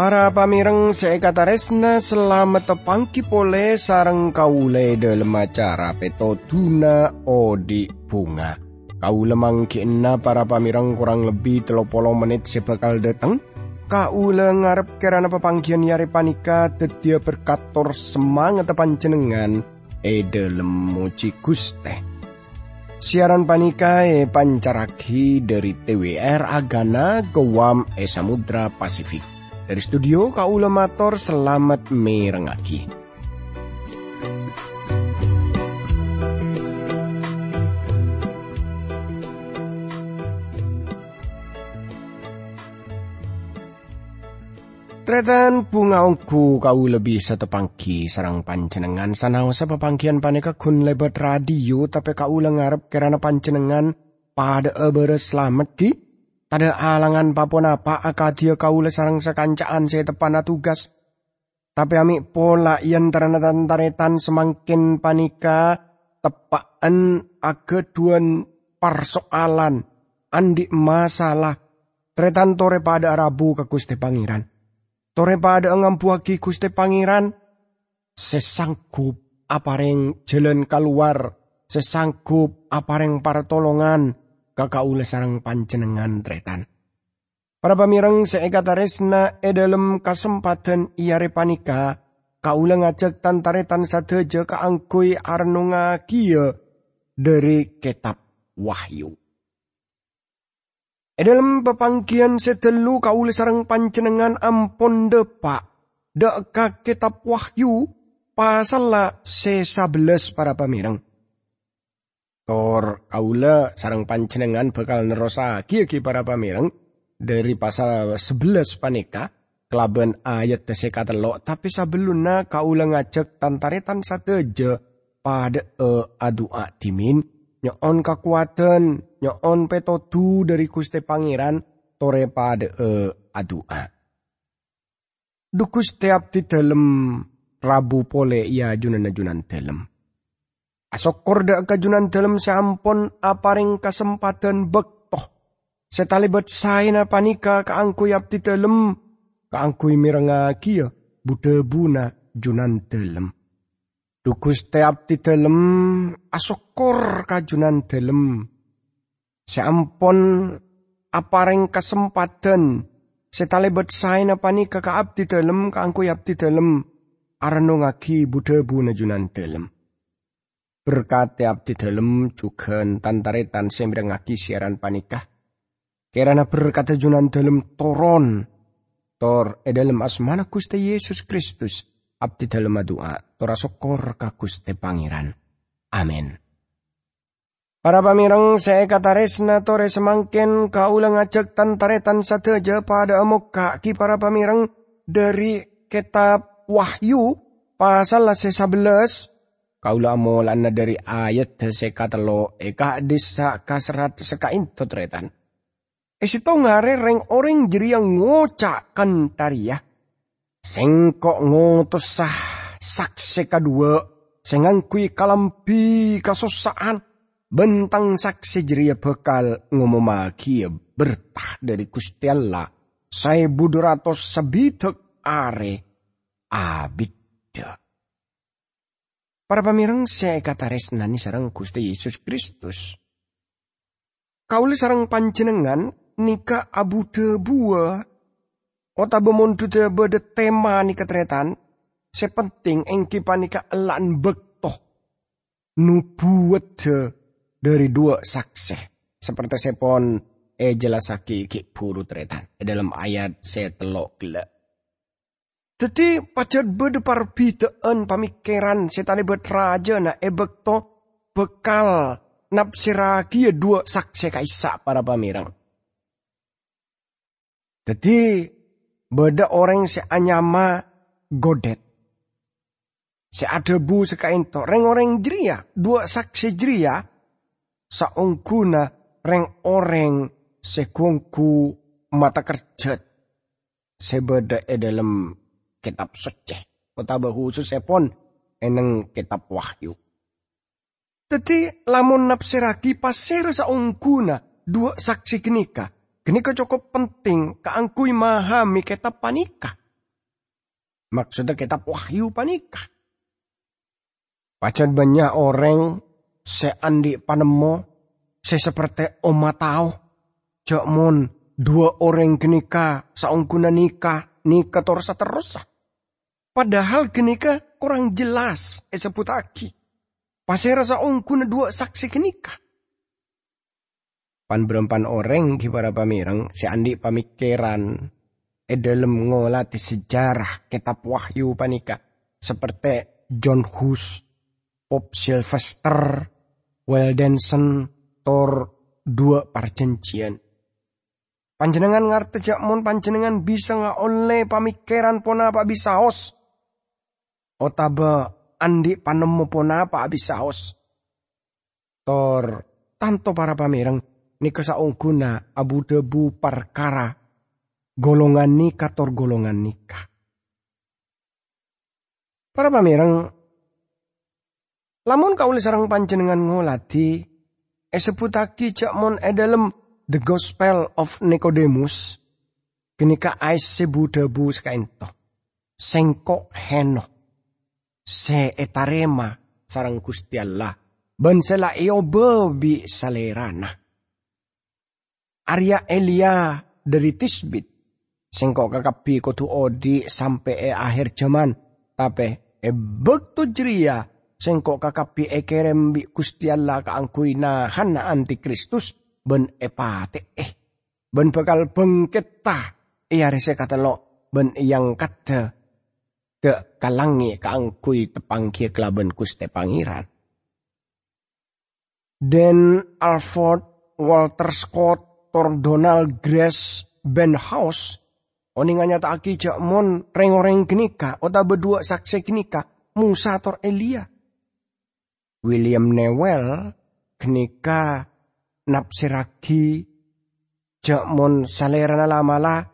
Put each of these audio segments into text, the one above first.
Para pamireng seekataresna selamat tepangki pole sareng kaule dalam acara peto tuna odi bunga. Kaule mangkina para pamireng kurang lebih telopolo menit sebakal datang. Kaule ngarep kerana pepangkian yari panika tetia berkator semangat panjenengan e dalam moci guste. Siaran panika e pancaraki dari TWR Agana Gowam e Samudra Pasifik. Dari studio Kaula Mator selamat merengaki. Tretan bunga ongku kau lebih setepangki sarang pancenengan sanaosa pepangkian paneka kun lebat radio tapi kau lengarep kerana pancenengan pada ebere selamat ki Tada alangan papon apa akadia kaula sarang sekancaan saya tepana tugas. Tapi ami pola yang taretan semakin panika tepaan ageduan persoalan andi masalah tretan tore pada Rabu ke Gusti Pangeran. Tore pada ngampuaki Gusti Pangeran sesanggup apareng jalan keluar sesanggup apareng pertolongan kakaula sarang panjenengan tretan. Para pamireng seekataresna e dalam kesempatan iare panika, kaula ngajak tantaretan sadeja kaangkui arnunga kia dari kitab Wahyu. E dalam pepangkian setelu kaula sarang panjenengan ampun depak, deka kitab Wahyu pasal sesa belas para pamireng. Tor kaula sarang panjenengan bakal nerosa ki para pamireng dari pasal 11 panika kelaban ayat teseka telok tapi sebelumnya kaula ngajak tantaretan sateja pada e adua dimin nyon kekuatan nyon petodu dari Gusti Pangeran tore pada e adua. Dukus tiap di dalam Rabu pole ia junan-junan dalam. Asokor da kajunan dalam sampon aparing kesempatan bektoh. Setalibet saina panika kaangkuy abdi dalam. Kaangkuy mirenga kia buda buna junan dalam. Dukus te abdi dalam asokor kajunan dalam. Sampon aparing kesempatan. Setalibet saina panika ka abdi dalam kaangkuy abdi dalam. Arno ngaki buda buna junan dalam berkat abdi dalam juga tantaretan semrengaki siaran panikah. Kerana berkata junan dalam toron. Tor e dalam asmana Gusti Yesus Kristus. Abdi dalam doa. Tora sokor ka Gusti Pangeran. Amin. Para pamirang saya kata resna tore semangkin kaulang ajak tantaretan sateja pada muka ki para pamirang dari kitab Wahyu pasal 11 kaula molan dari ayat sekatelo eka desa kasrat sekain totretan. Esito ngare reng orang jeri yang ngocakan tariya. Sengkok ngotos sah saksi kedua sengangkui kalampi kasosaan bentang saksi jeria bekal ngomomaki bertah dari Gusti. Saya buduratos sebitek are abidda. Para pamirang saya kata resnani sarang Gusti Yesus Kristus. Kauli sarang panjenengan nika abu debua. Ota bemondu deba de tema nika tretan. Sepenting engki panika elan bektoh. Nubuat dari dua saksi. Seperti sepon e jelasaki ki puru tretan. Dalam ayat saya telok gelap. Teti pacat berdepar bitaan pamikiran setane raja na ebek to bekal napsiraki ya dua saksi kaisa para pamirang. Teti beda orang se anyama godet. Se adebu sekain to reng orang jeria dua saksi jeria saungkuna reng orang sekungku mata kerjat sebeda e dalam kitab suci. Utawa khusus pon eneng kitab wahyu. Teti lamun napsiraki pasir saungkuna dua saksi genika. Genika cukup penting kaangkui mahami kitab panika. Maksudnya kitab wahyu panikah. Pacan banyak orang seandi panemo, se seperti oma tahu, mon dua orang kenika saungkuna nikah, nikah terus terus. Padahal kenika kurang jelas eseputaki. Pasera saungkuna dua saksi kenika. Pan berempan orang kibara pamirang seandi pamikiran e dalam ngolati sejarah kitab wahyu panika seperti John Hus Pop Sylvester, Weldensen, Tor dua perjanjian. Panjenengan ngerti jak mon panjenengan bisa nggak oleh pamikiran pona apa bisa os. Otaba andi panemu pona apa bisa os. Tor tanto para pamirang ni kesaungguna abu debu perkara golongan nikah tor golongan nikah. Para pamirang Lamun kaulis sarang panjenengan ngolati, eseputaki cak mon edalem The Gospel of Nicodemus, kenika ais sebudabu sekainto. Sengko heno. Se etarema sarang Gusti Allah. Ben sela iyo bebi salerana. Arya Elia dari Tisbit. Sengko kakapi kotu odi sampai e akhir zaman. Tapi e bektu jeria sengko kakapi ekerem bi Gusti Allah kaangkui na hana antikristus ben epate eh ben bakal bengketa iya rese kata lo ben yang kata ke kalangi kaangkui tepangki kelaben Gusti Pangeran. Dan Alford Walter Scott Tor Donald Grace Ben House Oninganya tak aki jak mon reng-reng kenika ota berdua saksi kenika Musa tor Elia. William Newell kenika napsiragi mon salerana lamala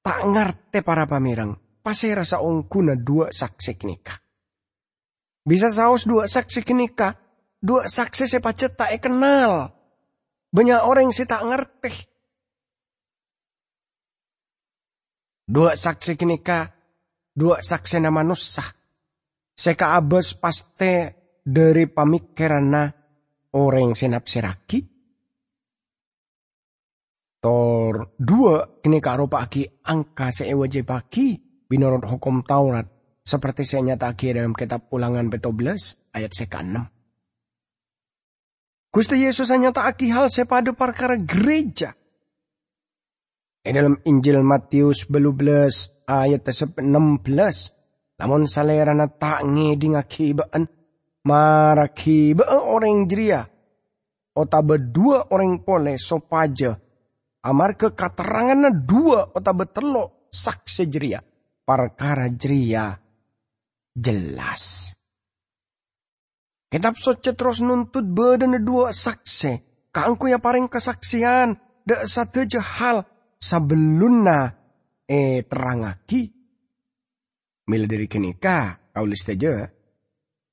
tak ngarte para pamirang pasera sa ungkuna dua saksi kenika. Bisa saus dua saksi kenika, dua saksi sepacet tak e kenal. Banyak orang sih tak ngerti. Dua saksi kenika, dua saksi nama nusa. Seka abes paste dari pamikiran orang senap seraki. Tor dua kini karo pagi angka seewaje pagi binurut hukum Taurat seperti saya nyataki dalam kitab ulangan 12 ayat seka 6. Gusti Yesus hanya taki hal sepadu perkara gereja. Di dalam Injil Matius 12 ayat 16. Namun salerana tak ngedi ngakibaan Maraki be orang jeria. Ota berdua orang pole sopaja. Amar ke katerangan dua ota betelo saksi jeria. Perkara jeria jelas. Kitab soce terus nuntut badan dua saksi. Kangku ya paling kesaksian. Dak satu hal sebelumna eh terangaki. Mila dari kenika kau list aja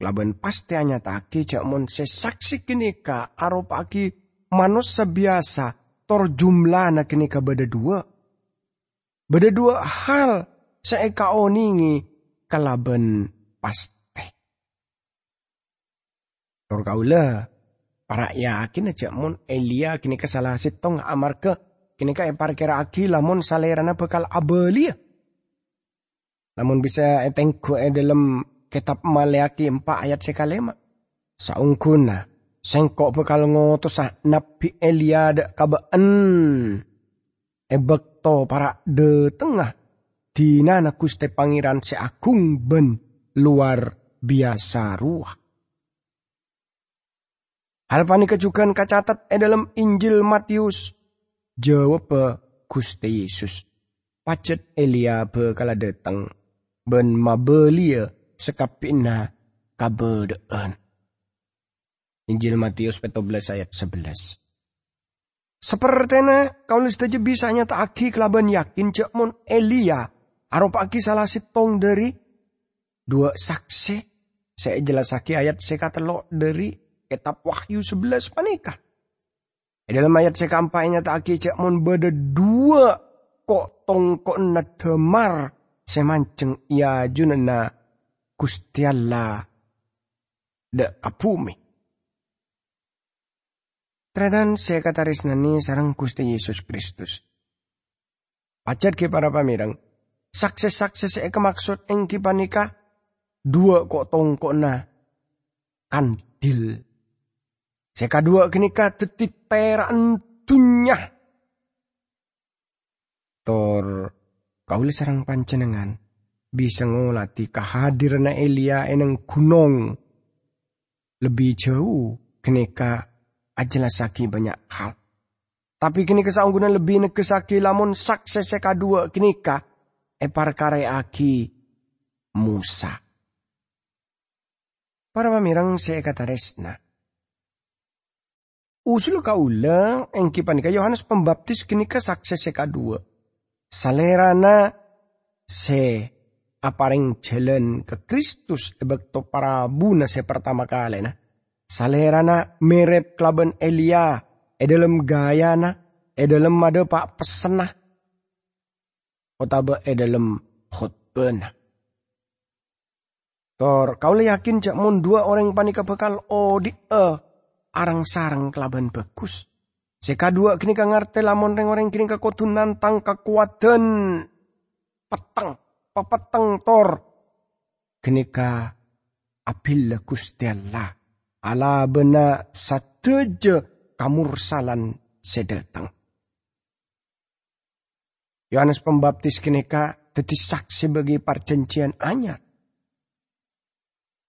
Laban pasti hanya taki cak mon sesaksi kini ka aropaki manusia biasa tor jumlah na kini ka beda dua. Beda dua hal seeka oningi kalaban pasti. Tor kaula para yakin aja mon Elia kini ka salah sitong amar ke kini ka epar kira aki lamun salerana bekal abelia. Namun bisa etengku e dalam kitab Maleaki 4 ayat sekalema. Saungkuna, sengkok bekal ngotos nabi Eliad kabaan. Ebekto para de tengah. Di nana kuste pangeran seagung ben luar biasa ruah. Hal panik kejukan kacatat e dalam Injil Matius. Jawab Gusti Yesus. Pacet Elia bekala datang. Ben mabelia sekapina kabedaan. Injil Matius 14 ayat 11. Sepertinya kau saja bisanya tak aki kelaban yakin cek mon Elia. Arop aki salah sitong dari dua saksi. Saya jelas aki ayat kata lo dari kitab Wahyu 11 panikah. Dalam ayat sekampainya tak aki cek mon beda dua kok tong kok nademar semanceng ia junana Gustialla de kapumi. Tretan saya kata nani sarang Gusti Yesus Kristus. Pacat ke para pamirang, sukses-sukses eka maksud eng panika dua kok tongkok na kandil. Seka dua kenika tetik teraan tunya. Tor kau sarang pancenengan bisa ngolati kehadiran Elia eneng gunung lebih jauh kenika ajelasaki banyak hal. Tapi kini kesanggunan lebih nekesaki lamun sukses seka dua kenika epar kare aki Musa. Para pamirang saya kata resna. Usul kaula engki panika Yohanes Pembaptis kini ke sukses seka dua. Salerana se aparing jalan ke Kristus ebekto para buna se pertama kali na. Salerana mirip klaben Elia e dalam gayana e dalam made pak pesenah. Otaba e dalam khutbana. Tor kau yakin cak mun dua orang panika bekal oh di e arang sarang kelaban bagus. Seka dua kini ka ngarte lamun reng orang kini ka kotun nantang kekuatan petang papatang tor kenika apil Gusti Allah ala bena sateje kamursalan sedatang. Yohanes Pembaptis kenika teti saksi bagi perjanjian anyar.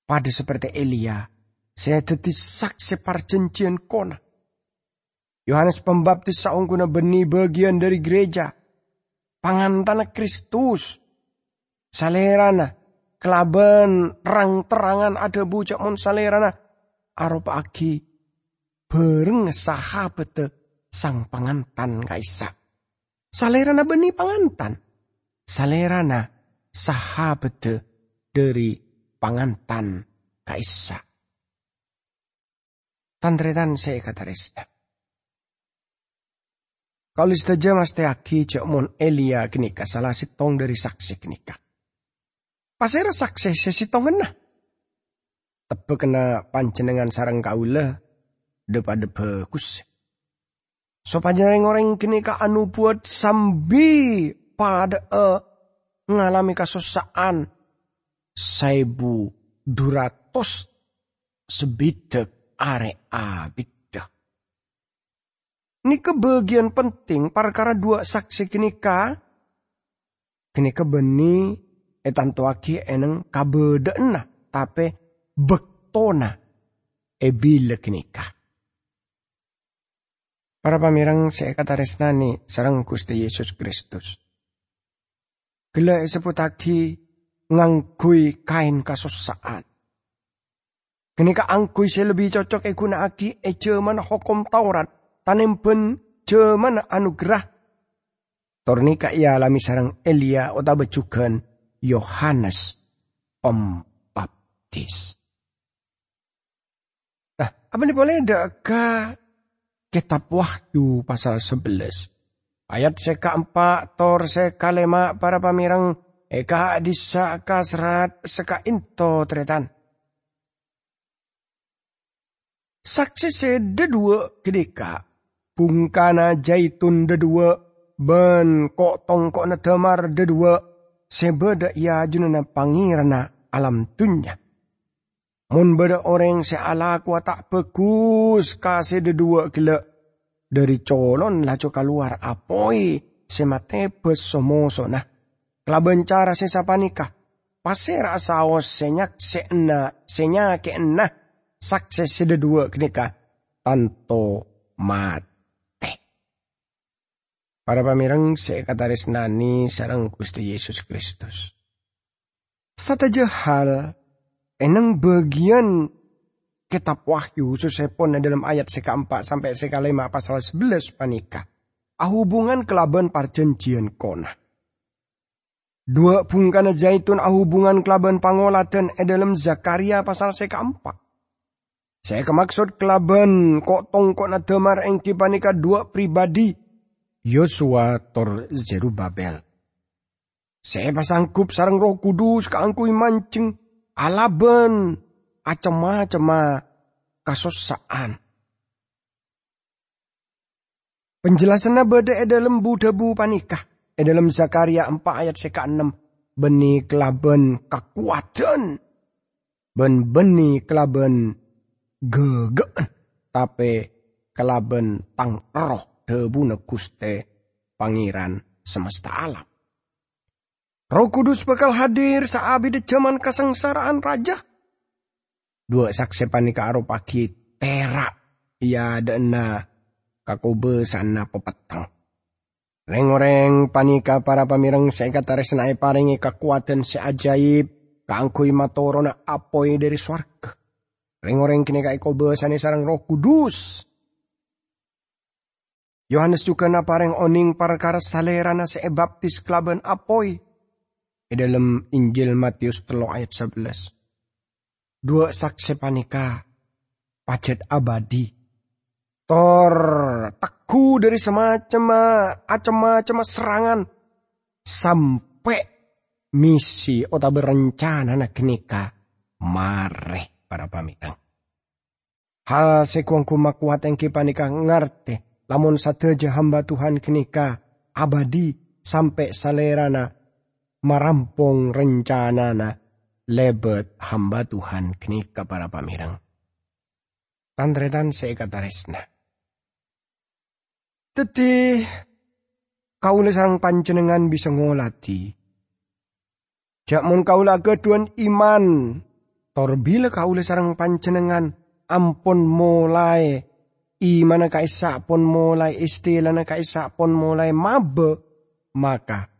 Pada seperti Elia, saya teti saksi perjanjian kona. Yohanes Pembaptis saungguna beni bagian dari gereja. Pangantana Kristus salerana kelaban rang terangan ada bujak mon salerana arop aki bereng sahabat sang pangantan kaisa salerana beni pangantan salerana sahabat dari pangantan kaisa tandretan saya kata resna kalau saja mas teaki cak mon Elia kenika salah sitong dari saksi kenika. Pasera sukses sesitong nah. Tebe kena pancenengan sarang kaula depada bagus. So panjenengan kini ka anu buat sambi pada uh, ngalami kasusaan saibu duratos sebidek are abida. Ini kebagian penting perkara dua saksi kini ka kini beni etantoaki eneng kabedena tape bektona ebile kenika. Para pamirang resnani sarang Gusti Yesus Kristus. Gila seputaki nganggui kain kasusaan. Kenika angkui saya lebih cocok e aki e jaman hukum Taurat tanempen jaman anugerah. Tornika ia alami sarang Elia otabecukan Yohanes Pembaptis. Nah, apa nih boleh ke kitab Wahyu pasal 11. Ayat seka empat, tor seka lema para pamirang eka disa kasrat seka into tretan. Saksi sede dua kedeka, bungkana jaitun de dua, ben kok tongkok na temar de dua, sebeda ia junana pangirana alam dunya. Mun beda orang se ala kuat tak bagus kasih dua gila dari colon laco keluar apoi semate besomoso nah. Kelaban cara sesapa nikah. Pasir saos senyak sena senya ke enah sakses sede dua kenika tanto mat Para pamirang sekataris nani sarang Gusti Yesus Kristus. Sataja hal enang bagian kitab wahyu susepon dalam ayat seka 4 sampai seka 5 pasal 11 panika. Ahubungan kelaban perjanjian kona. Dua bungkana zaitun ahubungan kelaban pangoladan e dalam Zakaria pasal seka 4. Saya kemaksud kelaban kok tongkok nadamar engki panika dua pribadi Yosua tor Zerubabel. Saya pasangkup sarang roh kudus kaangkui mancing. Alaben. Acema-cema kasosaan. Penjelasannya beda e dalam budabu panikah. E dalam Zakaria 4 ayat seka 6. Beni kelaben kekuatan. Ben beni kelaben gegeen. Tapi kelaben tang roh debu guste pangeran semesta alam. Roh Kudus bakal hadir saabi de zaman kesengsaraan raja. Dua saksi panika aro pagi terak. Ia dena kakobe sana pepetang. Reng-reng panika para pamireng saya kata resnai paringi kekuatan si ajaib. Kaangkui matorona apoi dari swarga. Reng-reng kini kai kobe sarang roh kudus. Yohanes juga na pareng oning perkara salerana se baptis klaben apoi di dalam Injil Matius telo ayat 11. Dua saksi panika pacet abadi. Tor teku dari semacam macam serangan sampai misi ota berencana nak nikah mare para pamitang. Hal sekuang kuat yang kipanika ngarte, lamun sateja hamba Tuhan kenika abadi sampai salerana marampung rencana na lebet hamba Tuhan kini para pamirang. Tandretan seikataresna. Teti kaula sarang panjenengan bisa ngolati. Jakmun kaula keduan iman. Tor bila kaula sarang panjenengan ampun mulai imana kaisa pun mulai istilahna kaisa pun mulai mabe maka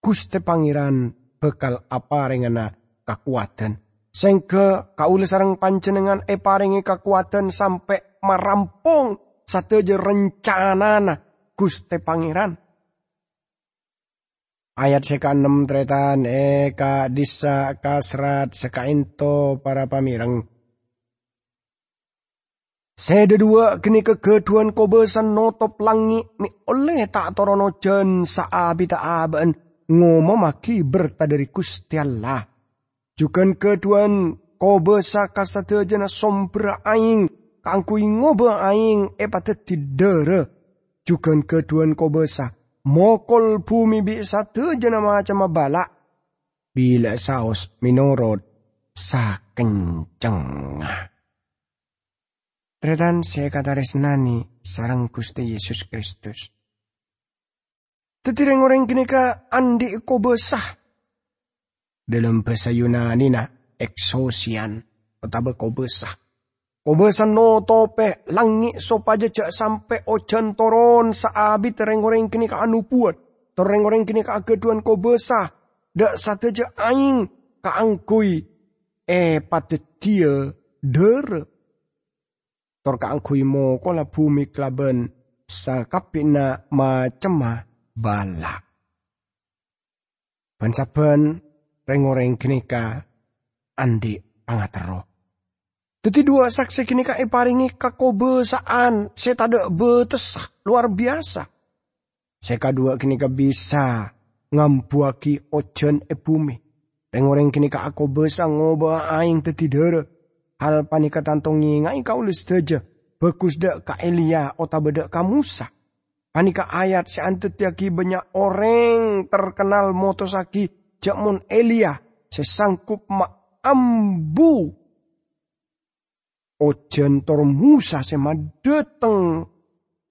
Guste Pangeran bekal apa rengana kekuatan. Sengke kaula sarang panjenengan e paringi kekuatan sampai marampung sateja na Guste Pangeran. Ayat seka enam tretan eka disa kasrat seka into para pamirang. Sede dua kini kegeduan kobesan notop langi mi oleh tak torono jen saabi tak aben ngomomaki berta dari Gusti Allah. Jukan keduan kobe saka jana sombra aing, kangkui ngobe aing epate tidere. Jukan keduan kobe sa, mokol bumi bi jana macam bala. Bila saos minorot sa kenceng. Tretan saya kata resnani sarang Gusti Yesus Kristus. Tetireng orang kini ka andi ko besah. Dalam bahasa Yunani na eksosian. Otaba ko besah. Ko besah no tope langi sopaja cak sampai ojan toron saabi tereng orang kini ka anu puat. Tereng orang kini ka ageduan ko besah. Dak sateja aing ka angkui. E pate dia dere. Tor ka angkui mo kola bumi klaben sa kapina macemah balak. Bansaben rengoreng kenika andi angatero. Teti dua saksi kenika iparingi kakobesaan setada betes luar biasa. Seka dua kenika bisa ngambuaki ojen e bumi. Rengoreng kenika aku besa ngoba aing teti dere. Hal panika tantongi ngai kau listeja. Bagus dak ka Elia otabeda ka Musa. Anika ayat seantetiaki banyak orang terkenal motosaki jamun Elia sesangkup ma ambu. Ojen tor Musa sema deteng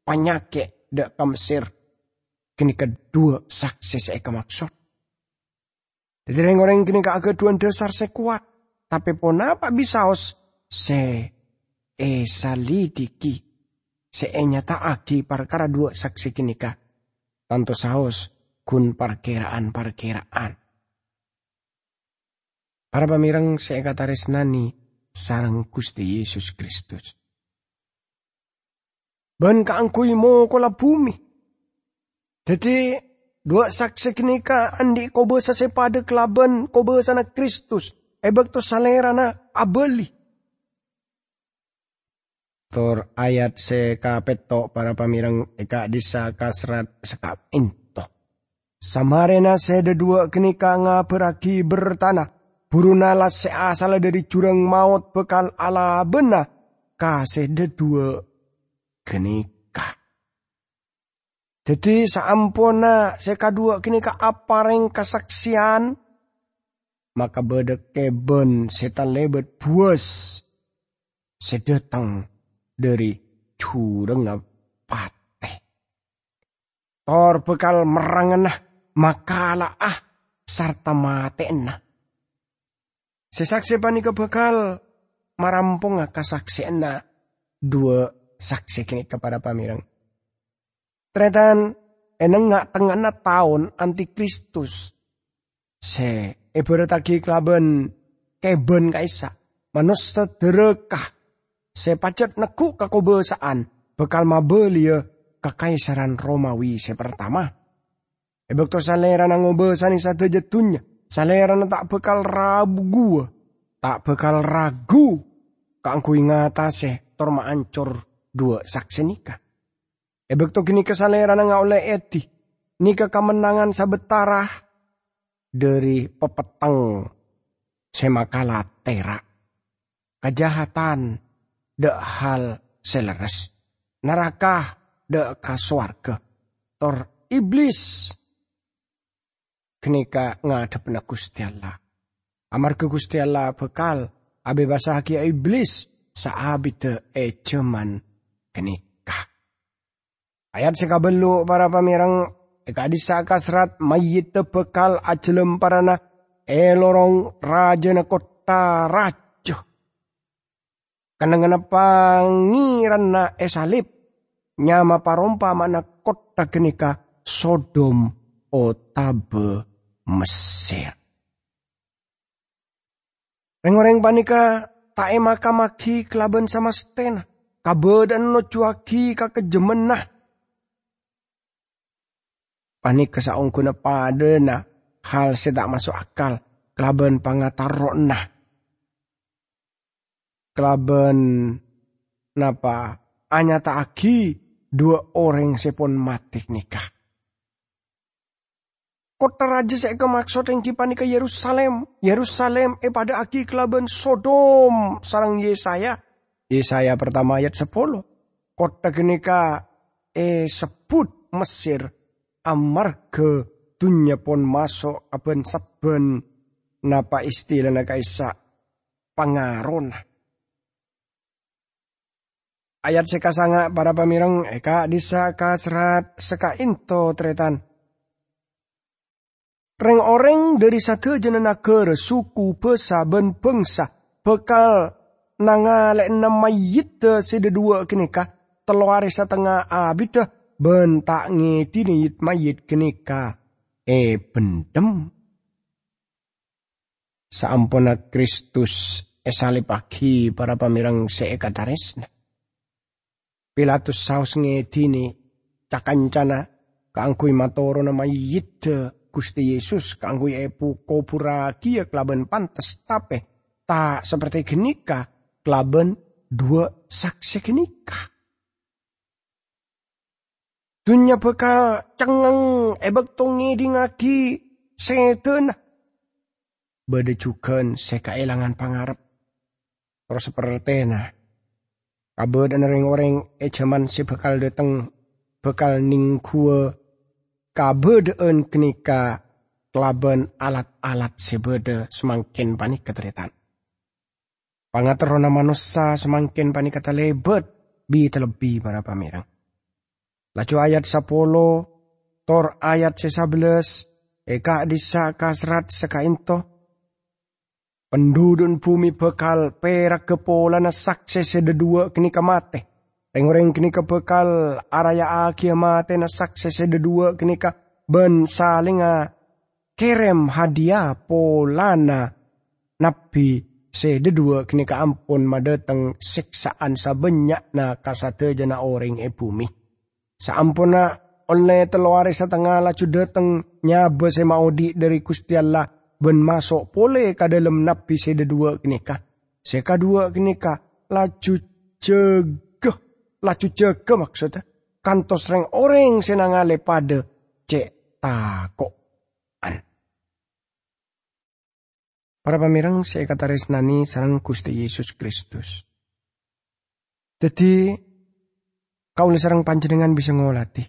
panyake dak kamsir. Kini kedua saksi saya kemaksud. Jadi orang kini ke kedua dasar sekuat. Tapi pun apa bisa os se esalidiki seenya taaki perkara dua saksi kinika. Tanto saos kun parkiraan-parkiraan. Para pamirang saya kata resnani sarang Gusti Yesus Kristus. Ban kaangkui mo kola bumi. Jadi dua saksi kinika andi kobe pada kelaban kobe sana Kristus. Ebek to salerana abeli. Tor ayat se kapeto para pamirang eka disa kasrat sekap into. Samarena seda dua kenika nga bertanah. Burunala se asal dari jurang maut bekal ala bena. Ka seda dua kenika. Jadi saampona seka dua kenika apareng kesaksian. Maka beda keben setan lebet puas. Sedetang dari jurang pateh. Tor bekal merangenah makala ah sarta matena. Sesaksi panika bakal marampung kasaksian dua saksi kini kepada pamirang. Tretan eneng nggak tengah tahun antikristus. Se ibaratagi kelaben keben kaisa. Manus sederekah. Se pacet neku kakobesaan. Bekal mabelia kekaisaran Romawi se pertama. Ebek to salera nang ngobesani satu jetunya. Salera na tak bekal rabu gua. Tak bekal ragu. Kangku ingatase torma ancur dua saksi nikah. Ebek to kini kesalera nang oleh eti. Nika kemenangan sabetarah dari pepeteng semakala terak. Kejahatan de hal seleres. Neraka de kaswarga. Tor iblis kenika ngadep na Gusti Allah. Amarga Gusti Allah bekal abe basahagia iblis sa abite e cuman kenika. Ayat sekabelu para pamirang eka disa kasrat mayit bekal ajelem parana e lorong raja kota rajo. Kanangana pangiran na esalip nyama parompa mana kota kenika Sodom o tabe Mesir. Reng-reng panika tae maka maki kelaban sama stena. dan no cuaki ka kejemenah. Panika saong kuna na hal sedak masuk akal. Kelaban pangatarona. Kelaban napa anya aki dua orang sepon mati nikah. Kota raja saya kemaksud yang kipani ke Yerusalem. Yerusalem eh pada aki kelaban Sodom. Sarang Yesaya. Yesaya pertama ayat 10. Kota genika eh sebut Mesir. Amarga dunya pun masuk aben saben napa istilah kaisa pangaron. Ayat sekasanga para pamirang eka disa kasrat seka into tretan Reng-oreng dari satu negara, suku, besa, ben bangsa, bekal nangale nama yita sida dua kenika, teluari setengah abida, bentak ngeti yit mayit kenika, e bendem. Saampuna Kristus esalipaki para pamirang seekataresna. Pilatus saus ngetini cakancana kaangkui matoro nama yita Gusti Yesus kanggo epu kopuragia kelaban pantes tape tak seperti genika kelaban dua saksi genika. Dunya bekal cengeng ebek tongi dingagi setan. Bade juga seka elangan pangarep. Terus seperti nah. Kabe dan orang-orang ejaman si bekal dateng bekal ning kue kabedeen kenika kelaben alat-alat sebede semakin panik keteritan. Pangaterona manusia semakin panik kata lebet bi terlebih para pamirang. Laju ayat 10, tor ayat 11, eka disa kasrat sekainto. Pendudun bumi bekal perak kepolana sakse sededua kenika mate. Pengoreng kini bekal araya akia mate na sukses dua kini ka ben salinga kerem hadiah polana nabi se dua kini ka ampun madeteng siksaan sabenyak na kasate jana orang e bumi. Saampun na oleh teluare setengah laju dateng nyabe se maudi dari Gusti Allah ben masuk pole ka dalam nabi se dua kini ka. Se dua kini ka laju jeg laju jaga maksudnya. Kantos reng orang senangale pada cek takokan. Para pamirang saya kata resnani sarang Gusti Yesus Kristus. Jadi kau sarang panjenengan bisa ngolati.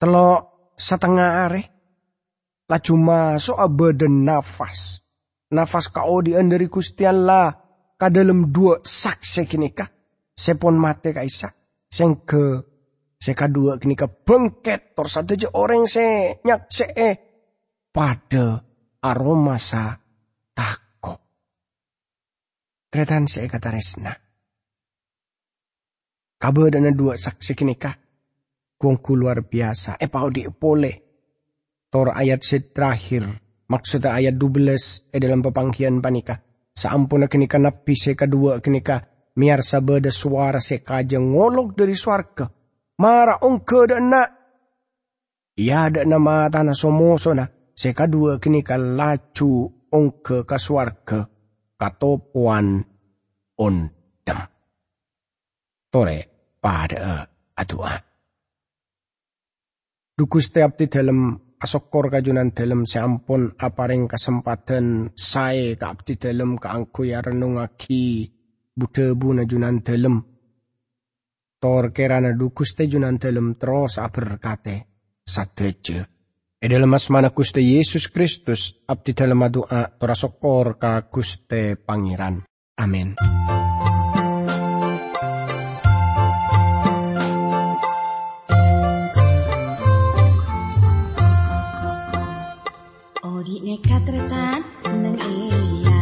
Telok setengah are laju masuk abadan nafas. Nafas kau di dari Gusti Allah kadalem dua saksi kini kah sepon mate kaisa sing ke seka dua kini ke bengket tor satu je orang se nyak se eh pada aroma sa tako. Kretan se kata resna. Kabe dana dua saksi kini kah kuangku luar biasa. Eh pau di pole. Tor ayat terakhir. Maksudnya ayat 12 eh dalam pepangkian panika. Saampun kenika napi se kedua kenika miar sabada suara sekaja ngolok dari suarga. Mara ongke nak. Ia ada nama tanah somoso na. Seka dua kenika lacu ongke ke suarga. Katopuan ondem. Tore pada adua. Duku setiap di dalam asokor kajunan dalam sampun aparing kesempatan saya ke abdi dalam ke angku ya renungaki budebu najunan dalam tor kerana dukus junan dalam terus aberkate sateje e dalam asmana kuste Yesus Kristus abdi dalam doa tora sokor ka kuste pangeran. Amin katretan nang alam dunia